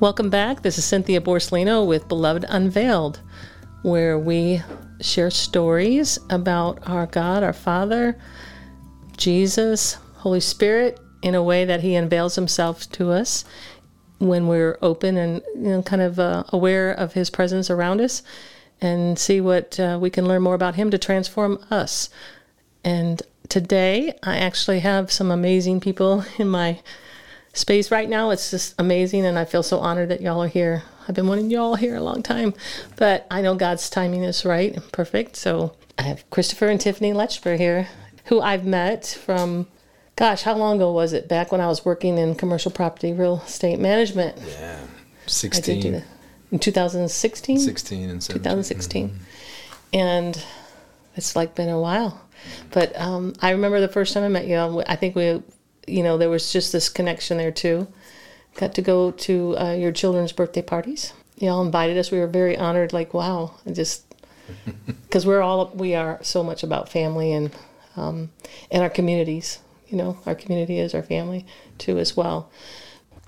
Welcome back. This is Cynthia Borsellino with Beloved Unveiled, where we share stories about our God, our Father, Jesus, Holy Spirit, in a way that He unveils Himself to us when we're open and you know, kind of uh, aware of His presence around us, and see what uh, we can learn more about Him to transform us. And today, I actually have some amazing people in my space right now. It's just amazing, and I feel so honored that y'all are here. I've been wanting y'all here a long time, but I know God's timing is right and perfect. So I have Christopher and Tiffany Lechber here, who I've met from, gosh, how long ago was it? Back when I was working in commercial property real estate management. Yeah, 16. In 2016? 16 and 17. 2016. Mm-hmm. And it's like been a while. But um, I remember the first time I met you. I think we you know, there was just this connection there too. Got to go to uh, your children's birthday parties. Y'all invited us. We were very honored. Like, wow, just because we're all we are so much about family and um, and our communities. You know, our community is our family too as well.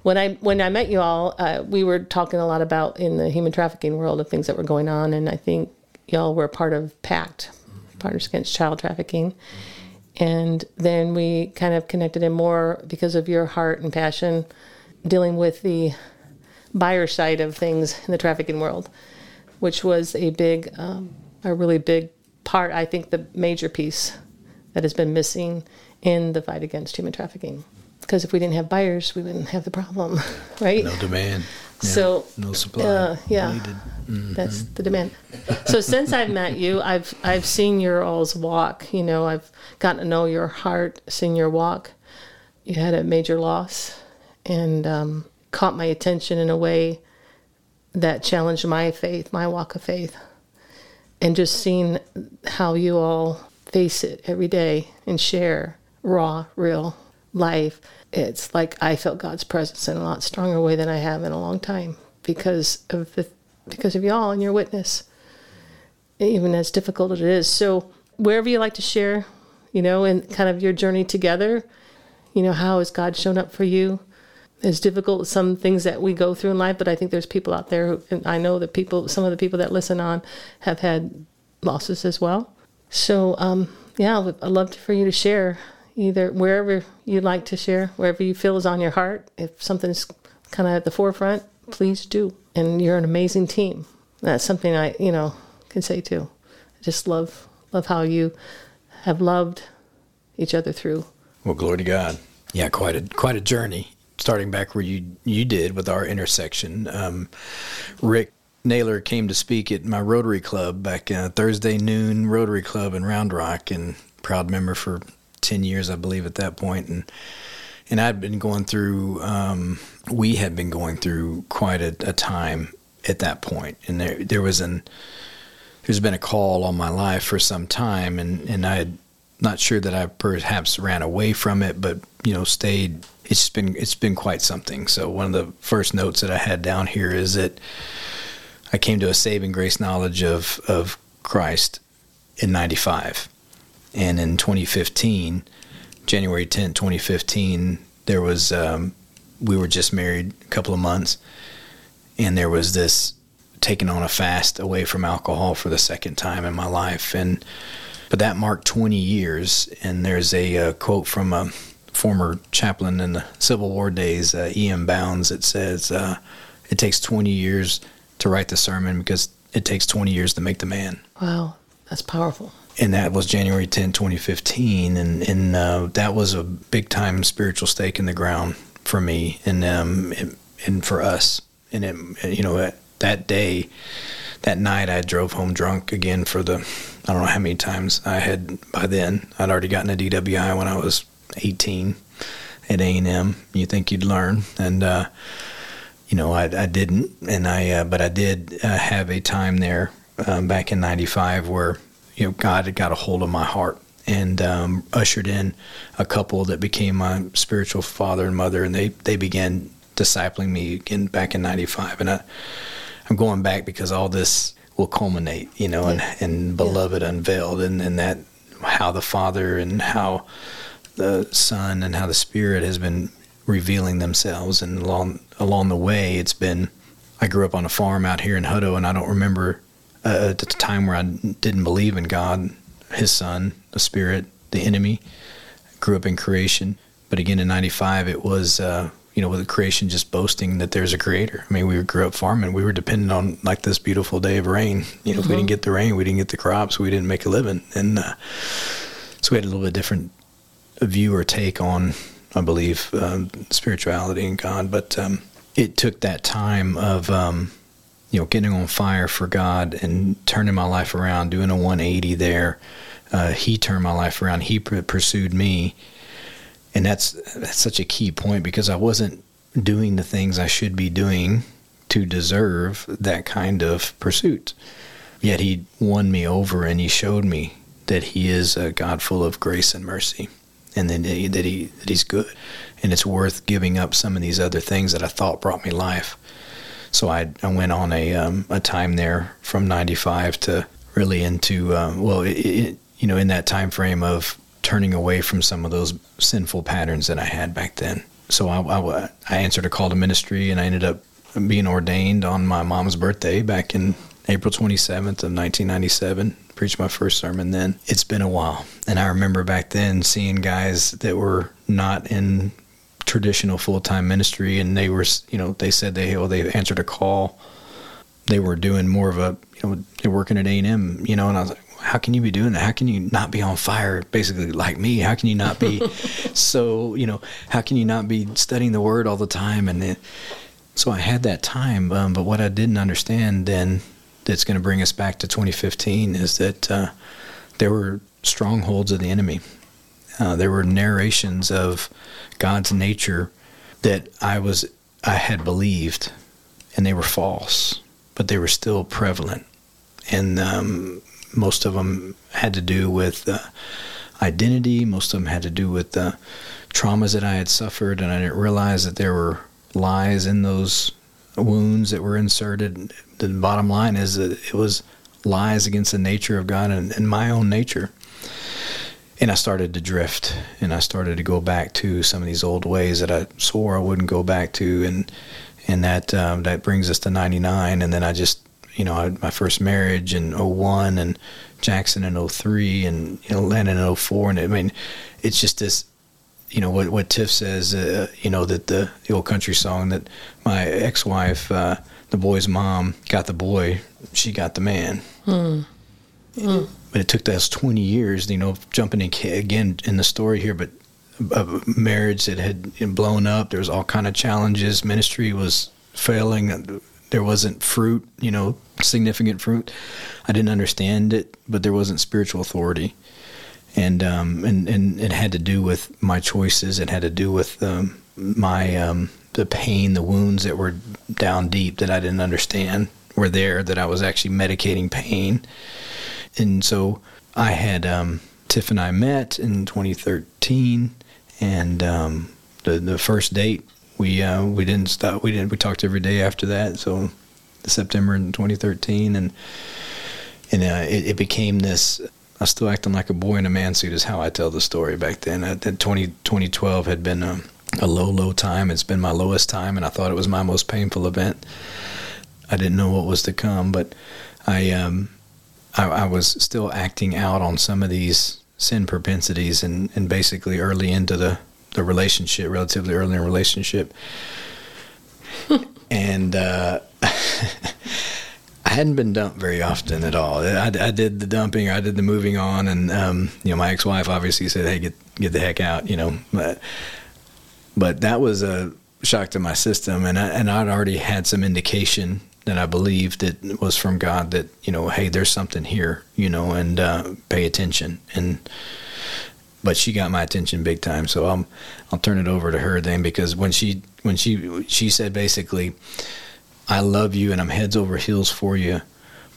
When I when I met you all, uh, we were talking a lot about in the human trafficking world of things that were going on, and I think y'all were part of PACT, Partners Against Child Trafficking. And then we kind of connected in more because of your heart and passion dealing with the buyer side of things in the trafficking world, which was a big, um, a really big part, I think, the major piece that has been missing in the fight against human trafficking. Because if we didn't have buyers, we wouldn't have the problem, right? No demand. Yeah. So no supply. Uh, yeah, mm-hmm. that's the demand. So since I've met you, I've I've seen your all's walk. You know, I've gotten to know your heart, seen your walk. You had a major loss, and um, caught my attention in a way that challenged my faith, my walk of faith, and just seeing how you all face it every day and share raw, real life it's like I felt God's presence in a lot stronger way than I have in a long time because of the because of y'all and your witness, even as difficult as it is. So wherever you like to share, you know, and kind of your journey together, you know, how has God shown up for you? It's difficult some things that we go through in life, but I think there's people out there who, and I know that people, some of the people that listen on, have had losses as well. So, um, yeah, I'd love for you to share either wherever you'd like to share, wherever you feel is on your heart. If something's kind of at the forefront, please do. And you're an amazing team. That's something I, you know, can say too. I just love love how you have loved each other through. Well, glory to God. Yeah, quite a quite a journey. Starting back where you you did with our intersection, um, Rick Naylor came to speak at my Rotary Club back uh, Thursday noon Rotary Club in Round Rock, and proud member for 10 years, I believe, at that point. And, and I'd been going through, um, we had been going through quite a, a, time at that point. And there, there was an, there's been a call on my life for some time. And, and I had not sure that I perhaps ran away from it, but, you know, stayed. It's been, it's been quite something. So one of the first notes that I had down here is that I came to a saving grace knowledge of, of Christ in 95 and in 2015, January 10, 2015, there was, um, we were just married a couple of months, and there was this taking on a fast away from alcohol for the second time in my life. And, but that marked 20 years. And there's a, a uh, quote from a former chaplain in the Civil War days, uh, E.M. Bounds, that says, uh, It takes 20 years to write the sermon because it takes 20 years to make the man. Wow, that's powerful and that was January 10, 2015, and and uh, that was a big time spiritual stake in the ground for me and um and, for us. And it, you know, that day, that night, I drove home drunk again for the I don't know how many times I had by then. I'd already gotten a DWI when I was 18 at A and M. You think you'd learn, and uh, you know, I, I didn't, and I uh, but I did uh, have a time there um, back in '95 where you know, God had got a hold of my heart and um, ushered in a couple that became my spiritual father and mother, and they they began discipling me again back in '95. And I, I'm going back because all this will culminate, you know, and and beloved unveiled, and and that how the Father and how the Son and how the Spirit has been revealing themselves. And along along the way, it's been. I grew up on a farm out here in Hutto, and I don't remember uh, at the time where I didn't believe in God, His Son, the Spirit, the enemy. grew up in creation, but again in '95, it was. Uh, you know, with the creation just boasting that there's a creator. I mean, we grew up farming. We were dependent on like this beautiful day of rain. You know, mm-hmm. if we didn't get the rain, we didn't get the crops. We didn't make a living, and uh, so we had a little bit different view or take on, I believe, um, spirituality and God. But um, it took that time of, um, you know, getting on fire for God and turning my life around, doing a 180 there. Uh, he turned my life around. He pursued me and that's that's such a key point because I wasn't doing the things I should be doing to deserve that kind of pursuit. Yet he won me over and he showed me that he is a God full of grace and mercy and then that he, that he that he's good and it's worth giving up some of these other things that I thought brought me life. So I, I went on a um, a time there from 95 to really into uh, well it, it, you know in that time frame of turning away from some of those sinful patterns that I had back then. So I, I, I answered a call to ministry and I ended up being ordained on my mom's birthday back in April 27th of 1997. Preached my first sermon then. It's been a while. And I remember back then seeing guys that were not in traditional full-time ministry and they were, you know, they said they, well, they answered a call. They were doing more of a, you know, they're working at A&M, you know, and I was like, how can you be doing that? How can you not be on fire, basically like me? How can you not be so, you know, how can you not be studying the word all the time? And then, so I had that time. Um, but what I didn't understand then that's going to bring us back to 2015 is that uh, there were strongholds of the enemy. Uh, there were narrations of God's nature that I was I had believed, and they were false, but they were still prevalent. And um, most of them had to do with uh, identity. Most of them had to do with the traumas that I had suffered, and I didn't realize that there were lies in those wounds that were inserted. The bottom line is that it was lies against the nature of God and, and my own nature. And I started to drift, and I started to go back to some of these old ways that I swore I wouldn't go back to, and and that um, that brings us to '99. And then I just you know, I my first marriage in 01 and Jackson in 03 and, you Landon in 04. And I mean, it's just this, you know, what, what Tiff says, uh, you know, that the, the old country song that my ex-wife, uh, the boy's mom got the boy, she got the man. Hmm. But it took us 20 years, you know, jumping in again in the story here, but a marriage that had blown up. There was all kind of challenges. Ministry was failing there wasn't fruit, you know, significant fruit. I didn't understand it, but there wasn't spiritual authority, and um, and and it had to do with my choices. It had to do with um, my um, the pain, the wounds that were down deep that I didn't understand were there. That I was actually medicating pain, and so I had um, Tiff and I met in 2013, and um, the the first date we uh, we didn't stop. We didn't. We talked every day after that. So September in 2013, and and uh, it, it, became this. I was still acting like a boy in a man suit is how I tell the story back then. Uh, 20, 2012 had been a, a low, low time. It's been my lowest time, and I thought it was my most painful event. I didn't know what was to come, but I um, I, I was still acting out on some of these sin propensities, and, and basically early into the the relationship, relatively early in the relationship. and uh, I hadn't been dumped very often at all. I, I, did the dumping, I did the moving on, and um, you know, my ex-wife obviously said, "Hey, get get the heck out," you know. But but that was a shock to my system, and I, and I'd already had some indication that I believed it was from God that you know, hey, there's something here, you know, and uh, pay attention and but she got my attention big time. So I'll I'll turn it over to her then because when she when she she said basically, I love you and I'm heads over heels for you,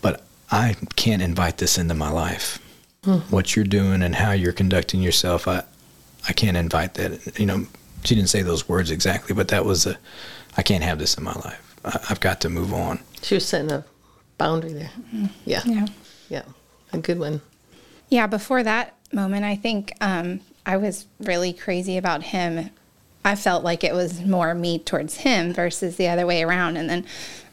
but I can't invite this into my life. Hmm. What you're doing and how you're conducting yourself, I I can't invite that. You know, she didn't say those words exactly, but that was a I can't have this in my life. I, have got to move on. She was setting a boundary there. Mm-hmm. Yeah. Yeah. Yeah. A good one. Yeah, before that moment, I think um, I was really crazy about him I felt like it was more me towards him versus the other way around. And then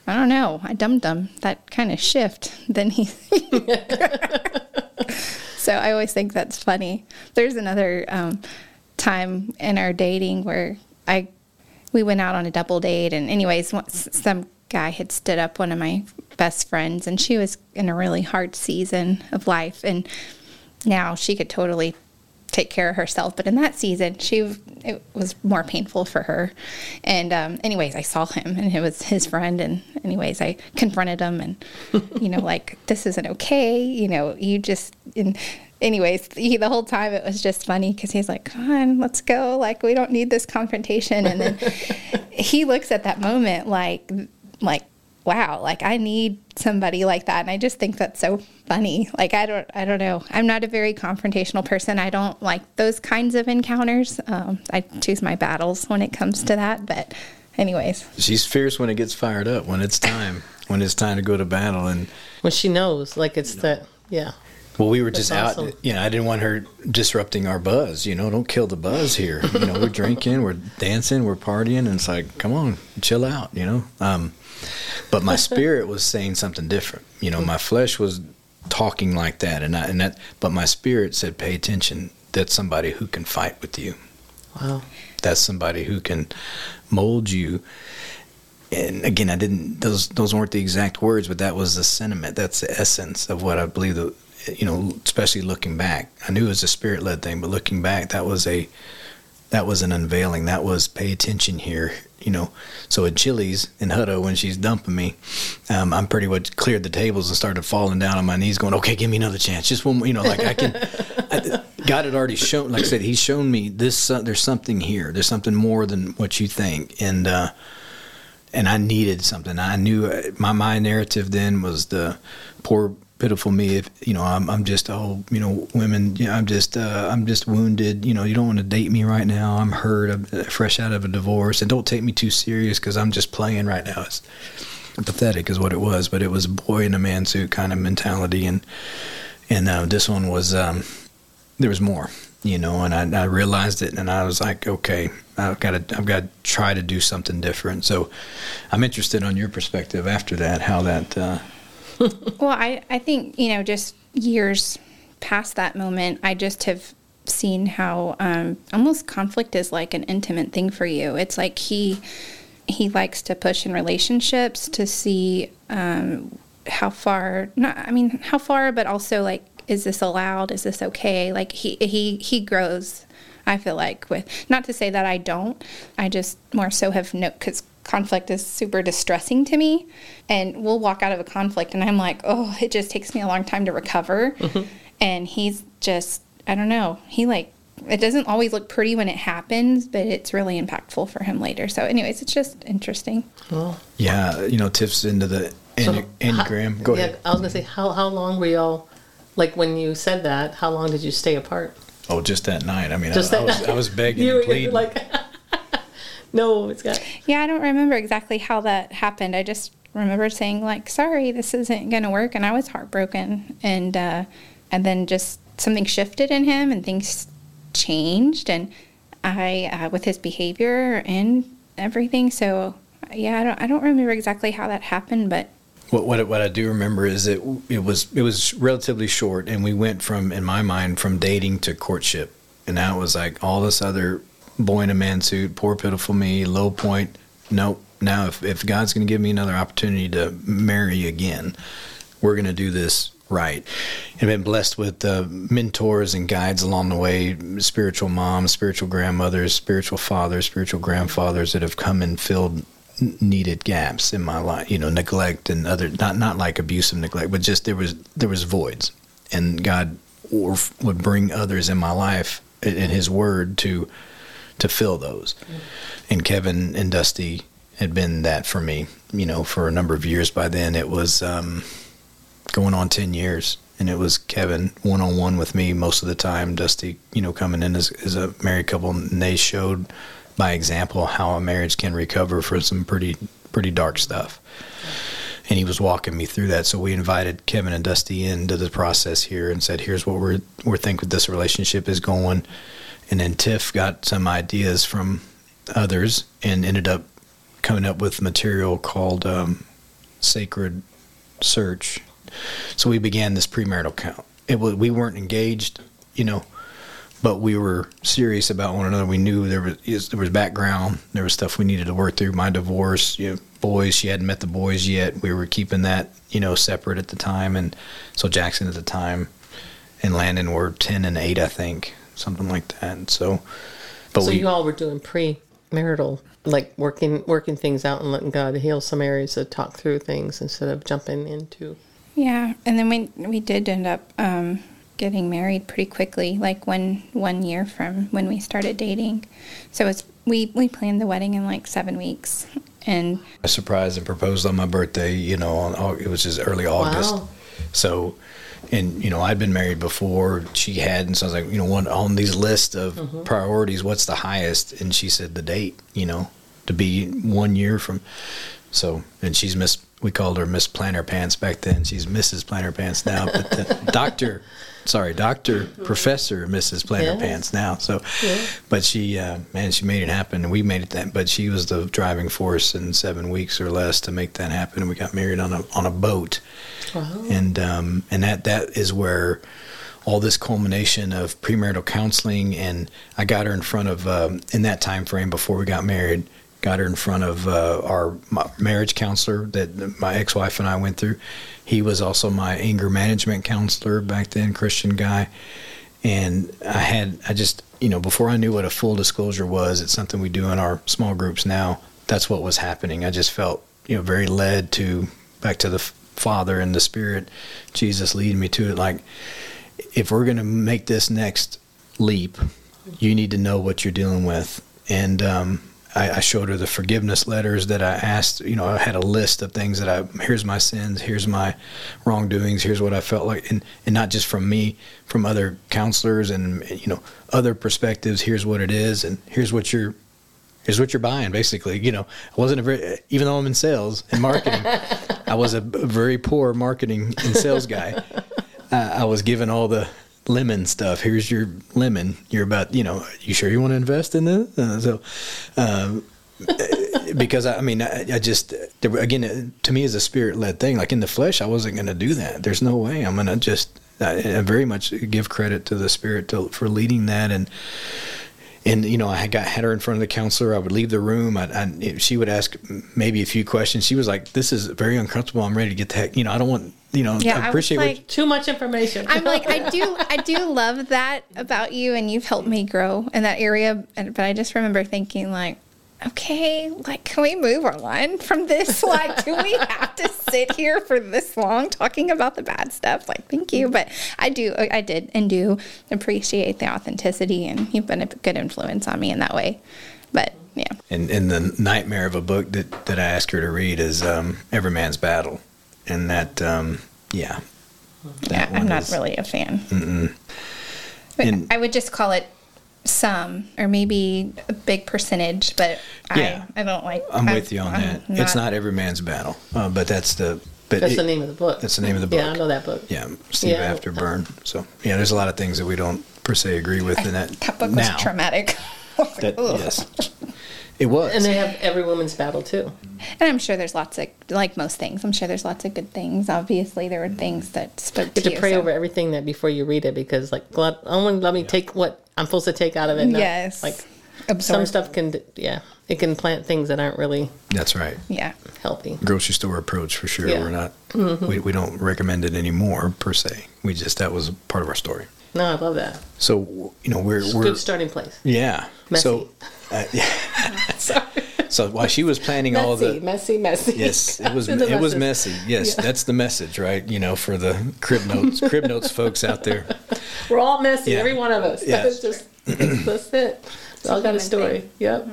I don't know, I dumped him that kind of shift. Then he. so I always think that's funny. There's another um, time in our dating where I we went out on a double date, and anyways, some guy had stood up one of my best friends, and she was in a really hard season of life, and now she could totally take care of herself. But in that season, she it was more painful for her. And um, anyways, I saw him, and it was his friend. And anyways, I confronted him, and you know, like this isn't okay. You know, you just. And anyways, he, the whole time it was just funny because he's like, "Come on, let's go. Like we don't need this confrontation." And then he looks at that moment like, like wow, like I need somebody like that. And I just think that's so funny. Like I don't I don't know. I'm not a very confrontational person. I don't like those kinds of encounters. Um, I choose my battles when it comes to that. But anyways. She's fierce when it gets fired up, when it's time. when it's time to go to battle and when she knows, like it's the yeah. Well, we were That's just awesome. out. You know, I didn't want her disrupting our buzz. You know, don't kill the buzz here. You know, we're drinking, we're dancing, we're partying, and it's like, come on, chill out. You know, um, but my spirit was saying something different. You know, my flesh was talking like that, and I, and that. But my spirit said, "Pay attention. That's somebody who can fight with you. Wow. That's somebody who can mold you." And again, I didn't; those those weren't the exact words, but that was the sentiment. That's the essence of what I believe. The you know, especially looking back, I knew it was a spirit led thing, but looking back, that was a that was an unveiling. That was pay attention here you know, so at Chili's in Hutto when she's dumping me, um, I'm pretty much cleared the tables and started falling down on my knees, going, "Okay, give me another chance, just one." More, you know, like I can. I, God had already shown, like I said, He's shown me this. Uh, there's something here. There's something more than what you think, and uh, and I needed something. I knew uh, my my narrative then was the poor pitiful me if you know I'm I'm just oh you know women you know, I'm just uh, I'm just wounded. You know you don't want to date me right now. I'm hurt I'm fresh out of a divorce. And don't take me too serious because I'm just playing right now. It's pathetic is what it was but it was a boy in a man suit kind of mentality. And and uh, this one was um, there was more you know and I, I realized it and I was like okay I've got to I've got to try to do something different. So I'm interested on your perspective after that how that uh, well, I, I think, you know, just years past that moment, I just have seen how um, almost conflict is like an intimate thing for you. It's like he he likes to push in relationships to see um, how far not I mean how far, but also like is this allowed? Is this okay? Like he he he grows. I feel like with not to say that I don't. I just more so have no because conflict is super distressing to me. And we'll walk out of a conflict and i'm like oh it just takes me a long time to recover. Mm-hmm. and he's just i don't know he like it doesn't always look pretty when it happens but it's really impactful for him later. So anyways it's just interesting. Oh. yeah you know tips into the so enneagram how, go yeah, ahead. I was gonna say how, how long were y'all like when you said that how long did you stay apart? Oh just that night. I mean just I, I was, I was begging you, and pleading. like no, it's got. Yeah, I don't remember exactly how that happened. I just remember saying like, "Sorry, this isn't going to work," and I was heartbroken. And uh, and then just something shifted in him, and things changed, and I uh, with his behavior and everything. So yeah, I don't I don't remember exactly how that happened, but. What, what, what I do remember is that it was it was relatively short, and we went from, in my mind, from dating to courtship, and now it was like all this other boy in a man suit, poor pitiful me, low point. Nope. Now, if, if God's going to give me another opportunity to marry again, we're going to do this right. And been blessed with uh, mentors and guides along the way, spiritual moms, spiritual grandmothers, spiritual fathers, spiritual grandfathers that have come and filled needed gaps in my life. You know, neglect and other not not like abusive neglect, but just there was there was voids, and God would bring others in my life in His Word to to fill those. And Kevin and Dusty had been that for me, you know, for a number of years by then. It was um, going on 10 years. And it was Kevin one on one with me most of the time. Dusty, you know, coming in as, as a married couple, and they showed by example how a marriage can recover from some pretty pretty dark stuff. And he was walking me through that. So we invited Kevin and Dusty into the process here and said, "Here's what we're we're thinking this relationship is going." And then Tiff got some ideas from others and ended up coming up with material called um, Sacred Search. So we began this premarital count. It was we weren't engaged, you know, but we were serious about one another. We knew there was there was background, there was stuff we needed to work through. My divorce, you know, boys, she hadn't met the boys yet. We were keeping that, you know, separate at the time, and so Jackson at the time and Landon were ten and eight, I think, something like that. And so, but so we, you all were doing pre-marital, like working working things out and letting God heal some areas to talk through things instead of jumping into. Yeah, and then we we did end up um, getting married pretty quickly, like one one year from when we started dating. So it's we we planned the wedding in like seven weeks, and I surprised and proposed on my birthday. You know, on it was just early August. Wow. So, and you know, I'd been married before. She had, and so I was like, you know, one on these list of mm-hmm. priorities, what's the highest? And she said the date. You know, to be one year from. So, and she's Miss. We called her Miss Planner Pants back then. She's Mrs. Planner Pants now. But the doctor sorry, Doctor Professor Mrs. Planner yes. Pants now. So, yeah. but she, uh, man, she made it happen, and we made it that. But she was the driving force in seven weeks or less to make that happen. And we got married on a on a boat, wow. and um, and that that is where all this culmination of premarital counseling, and I got her in front of um, in that time frame before we got married got her in front of uh, our marriage counselor that my ex-wife and I went through. He was also my anger management counselor back then, Christian guy. And I had, I just, you know, before I knew what a full disclosure was, it's something we do in our small groups now. That's what was happening. I just felt, you know, very led to back to the Father and the Spirit, Jesus leading me to it. Like, if we're going to make this next leap, you need to know what you're dealing with. And um, I, I, showed her the forgiveness letters that I asked. You know, I had a list of things that I here's my sins, here's my wrongdoings, here's what I felt like, and and not just from me, from other counselors and you know other perspectives. Here's what it is, and here's what you're. Here's what you're buying, basically. You know, I wasn't a very, even though I'm in sales and marketing, I was a very poor marketing and sales guy. Uh, I was given all the lemon stuff. Here's your lemon. You're about, you know, you sure you want to invest in this? Uh, so, um, because I, I mean, I, I just again, to me, is a spirit led thing. Like in the flesh, I wasn't going to do that. There's no way. I'm going to just. I, I, very much give credit to the spirit to, for leading that and and you know I got had her in front of the counselor. I would leave the room. I, I, she would ask maybe a few questions. She was like, "This is very uncomfortable. I'm ready to get the heck." You know, I don't want you know, yeah, I appreciate I like, too much information. I'm like, I do, I do love that about you, and you've helped me grow in that area. But I just remember thinking, like, okay, like, can we move our line from this? Like, do we have to sit here for this long talking about the bad stuff? Like, thank you, but I do, I did, and do appreciate the authenticity, and you've been a good influence on me in that way. But yeah, and and the nightmare of a book that that I asked her to read is um, Every Man's Battle and that um, yeah. That yeah, I'm not is, really a fan. And, I would just call it some or maybe a big percentage, but yeah, I, I don't like. I'm I, with you on I'm that. Not, it's not every man's battle, uh, but that's the. But that's it, the name of the book. That's the name of the book. Yeah, I know that book. Yeah, Steve yeah. Arterburn. So yeah, there's a lot of things that we don't per se agree with in that. That book now. was traumatic. that, yes. It was. And they have every woman's battle too. And I'm sure there's lots of like most things. I'm sure there's lots of good things. Obviously, there were things that spoke you to you. to pray so. over everything that before you read it because like God, only let me yeah. take what I'm supposed to take out of it. Yes. Like Absorb. some stuff can yeah it can plant things that aren't really that's right yeah healthy grocery store approach for sure yeah. we're not mm-hmm. we, we don't recommend it anymore per se we just that was part of our story no i love that so you know we're we're good starting place yeah Messy. so uh, yeah. Sorry. So while she was planning messy, all the messy, messy, yes, it was it was messy. Yes, yeah. that's the message, right? You know, for the crib notes, crib notes folks out there. We're all messy, yeah. every one of us. Yes. That's just that's it. We all got a story. Thing. Yep.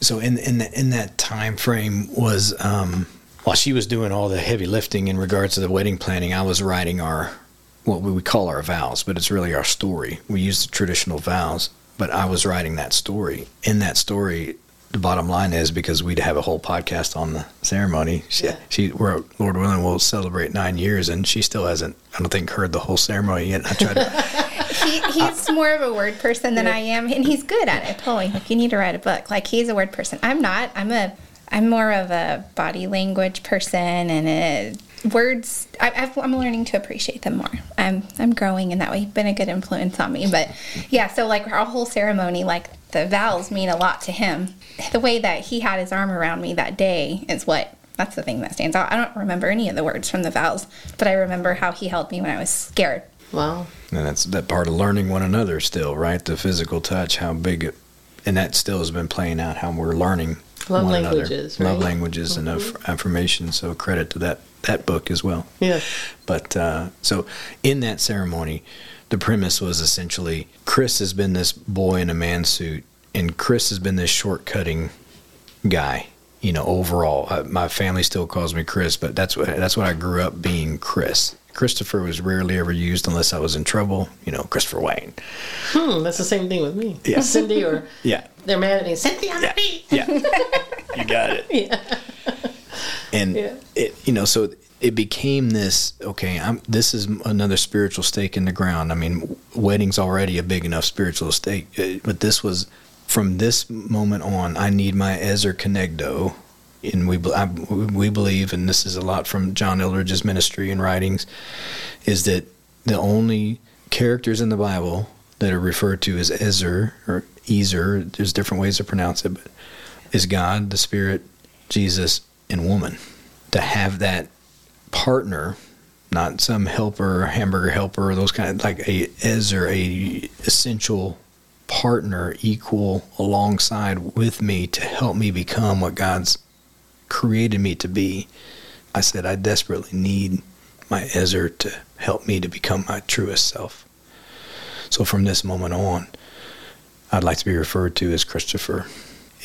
So in in the, in that time frame was um, while she was doing all the heavy lifting in regards to the wedding planning, I was writing our what we would call our vows, but it's really our story. We use the traditional vows, but I was writing that story. In that story, the bottom line is because we'd have a whole podcast on the ceremony. She, yeah. she, we're Lord willing, we'll celebrate nine years, and she still hasn't. I don't think heard the whole ceremony yet. I tried to. he, he's more of a word person than I am, and he's good at it. I told him, like, you need to write a book. Like, he's a word person. I'm not. I'm a, I'm more of a body language person, and a, words. I, I've, I'm learning to appreciate them more. I'm, I'm growing in that way. Been a good influence on me, but yeah. So like our whole ceremony, like the vows mean a lot to him. The way that he had his arm around me that day is what that's the thing that stands out. I don't remember any of the words from the vows, but I remember how he held me when I was scared. Wow. And that's that part of learning one another still, right? The physical touch, how big it, and that still has been playing out how we're learning Love one languages, another. Love right? languages and mm-hmm. aff- affirmation. So credit to that that book as well. Yeah. But uh, so in that ceremony, the premise was essentially Chris has been this boy in a man suit, and Chris has been this shortcutting guy. You know, overall, uh, my family still calls me Chris, but that's what that's what I grew up being. Chris. Christopher was rarely ever used unless I was in trouble. You know, Christopher Wayne. Hmm, that's the same thing with me. Yeah. Cindy or Yeah, they're mad at me. On yeah, yeah. you got it. Yeah. And Yeah. it you know so it became this okay i'm this is another spiritual stake in the ground i mean wedding's already a big enough spiritual stake uh, but this was from this moment on i need my ezer kenegdo and we I, we believe and this is a lot from John Eldredge's ministry and writings is that the only characters in the bible that are referred to as ezer or ezer there's different ways to pronounce it but is god the spirit jesus and woman. To have that partner not some helper hamburger helper those kind of like a as or a essential partner equal alongside with me to help me become what god's created me to be. I said i desperately need my ezer to help me to become my truest self. So from this moment on i'd like to be referred to as christopher.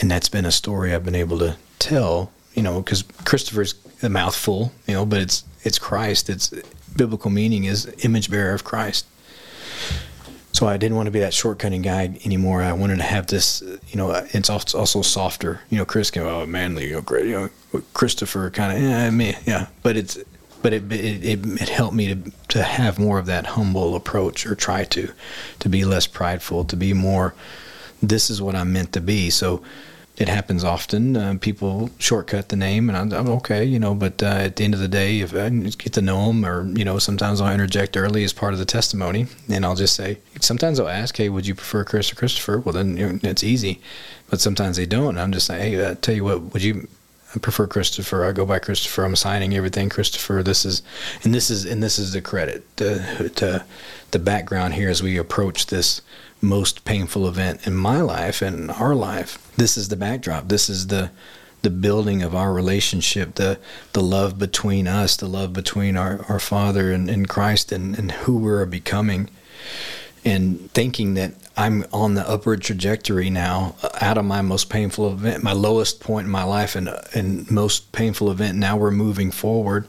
And that's been a story i've been able to tell you know because christopher's a mouthful you know but it's it's christ. It's biblical meaning is image bearer of christ. So i didn't want to be that shortcutting guy anymore. I wanted to have this you know it's also softer. You know chris came oh manly you know great you know christopher kind of yeah I mean, yeah. But it's but it, it it it helped me to to have more of that humble approach or try to to be less prideful to be more this is what i'm meant to be. So it happens often. Uh, people shortcut the name, and I'm, I'm okay, you know. But uh, at the end of the day, if I get to know them, or you know, sometimes I'll interject early as part of the testimony, and I'll just say. Sometimes I'll ask, "Hey, would you prefer Chris or Christopher?" Well, then you know, it's easy. But sometimes they don't, and I'm just like, "Hey, uh, tell you what, would you?" Prefer Christopher. I go by Christopher. I'm signing everything Christopher. This is, and this is, and this is the credit to, to the background here as we approach this most painful event in my life and our life. This is the backdrop. This is the the building of our relationship, the the love between us, the love between our, our Father and, and Christ and, and who we're becoming. And thinking that I'm on the upward trajectory now uh, out of my most painful event, my lowest point in my life and and most painful event. Now we're moving forward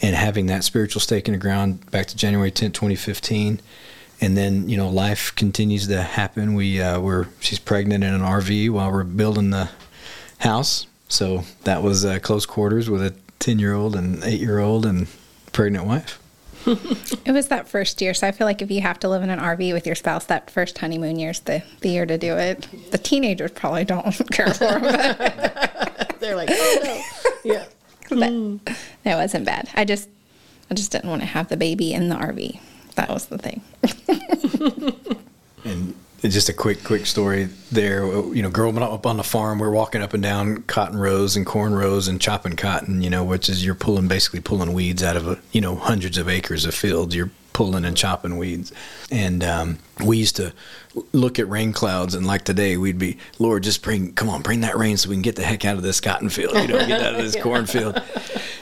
and having that spiritual stake in the ground back to January 10th, 2015 and then you know life continues to happen. We uh, were she's pregnant in an RV while we're building the house, so that was uh, close quarters with a ten year old and eight year old and pregnant wife. It was that first year, so I feel like if you have to live in an RV with your spouse, that first honeymoon year's the, the year to do it. The teenagers probably don't care for them, They're like, oh no. Yeah. but that wasn't bad. I just I just didn't want to have the baby in the RV. That was the thing. And just a quick, quick story there. You know, growing up on the farm, we're walking up and down cotton rows and corn rows and chopping cotton. You know, which is you're pulling basically pulling weeds out of a, you know hundreds of acres of fields. You're pulling and chopping weeds, and um, we used to look at rain clouds and like today we'd be, Lord, just bring, come on, bring that rain so we can get the heck out of this cotton field. You know, get out of this cornfield.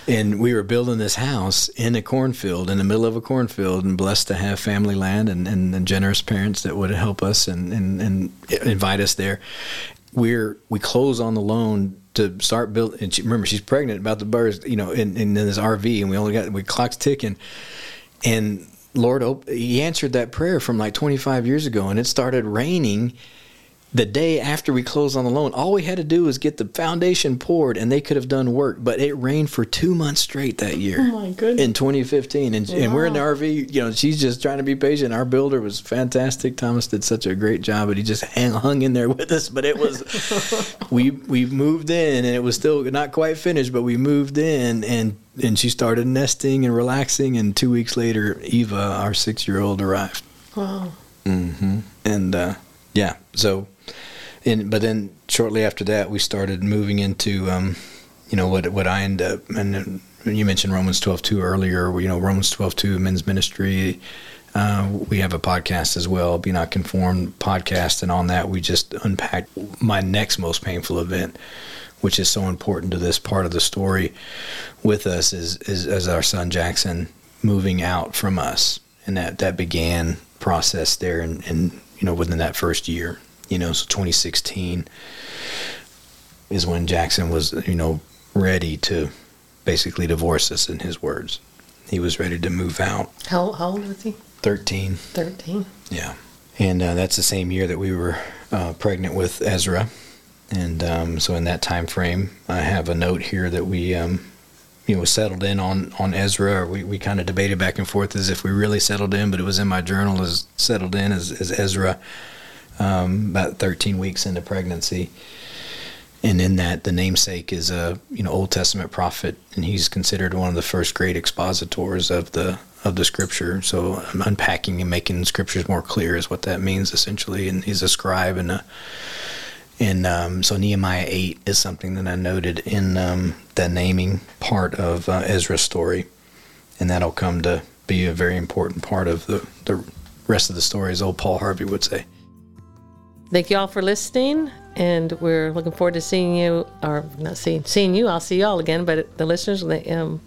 And we were building this house in a cornfield, in the middle of a cornfield, and blessed to have family land and, and, and generous parents that would help us and, and, and invite us there. We're we close on the loan to start building. And she, remember, she's pregnant about the birds, you know, in, in this RV, and we only got we clock's ticking, and Lord, He answered that prayer from like 25 years ago, and it started raining the day after we closed on the loan, all we had to do was get the foundation poured, and they could have done work. But it rained for two months straight that year. Oh my goodness! In 2015, and, and we're in the RV. You know, she's just trying to be patient. Our builder was fantastic. Thomas did such a great job, but he just hang, hung in there with us. But it was we we moved in, and it was still not quite finished, but we moved in, and and she started nesting and relaxing. And two weeks later, Eva, our six year old, arrived Wow. and uh, yeah, so, and but then shortly after that, we started moving into, um, you know, what what I end up, and you mentioned Romans twelve two earlier. You know, Romans twelve two men's ministry. Uh, we have a podcast as well, Be Not Conformed podcast, and on that we just unpack my next most painful event, which is so important to this part of the story with us is is as our son Jackson moving out from us, and that that began process there, and and you know within that first year, you know, so 2016 is when Jackson was you know ready to basically divorce us. In his words, he was ready to move out. How, how old was he? 13. 13. Yeah, and uh, that's the same year that we were uh, pregnant with Ezra, and um, so in that time frame, I have a note here that we, um, you know, settled in on on Ezra. We we kind of debated back and forth as if we really settled in, but it was in my journal as settled in as, as Ezra. Um, about 13 weeks into pregnancy, and in that the namesake is a you know Old Testament prophet, and he's considered one of the first great expositors of the of the scripture. So unpacking and making scriptures more clear is what that means essentially. And he's a scribe and a and um, so Nehemiah eight is something that I noted in um, the naming part of uh, Ezra's story, and that'll come to be a very important part of the the rest of the story, as old Paul Harvey would say. Thank you all for listening, and we're looking forward to seeing you, or not seeing seeing you. I'll see you all again, but the listeners, they, um,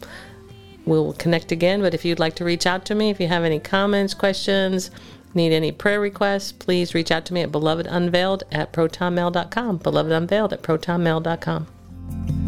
we'll connect again. But if you'd like to reach out to me, if you have any comments, questions, need any prayer requests, please reach out to me at belovedunveiled at protonmail.com. Belovedunveiled at protonmail.com.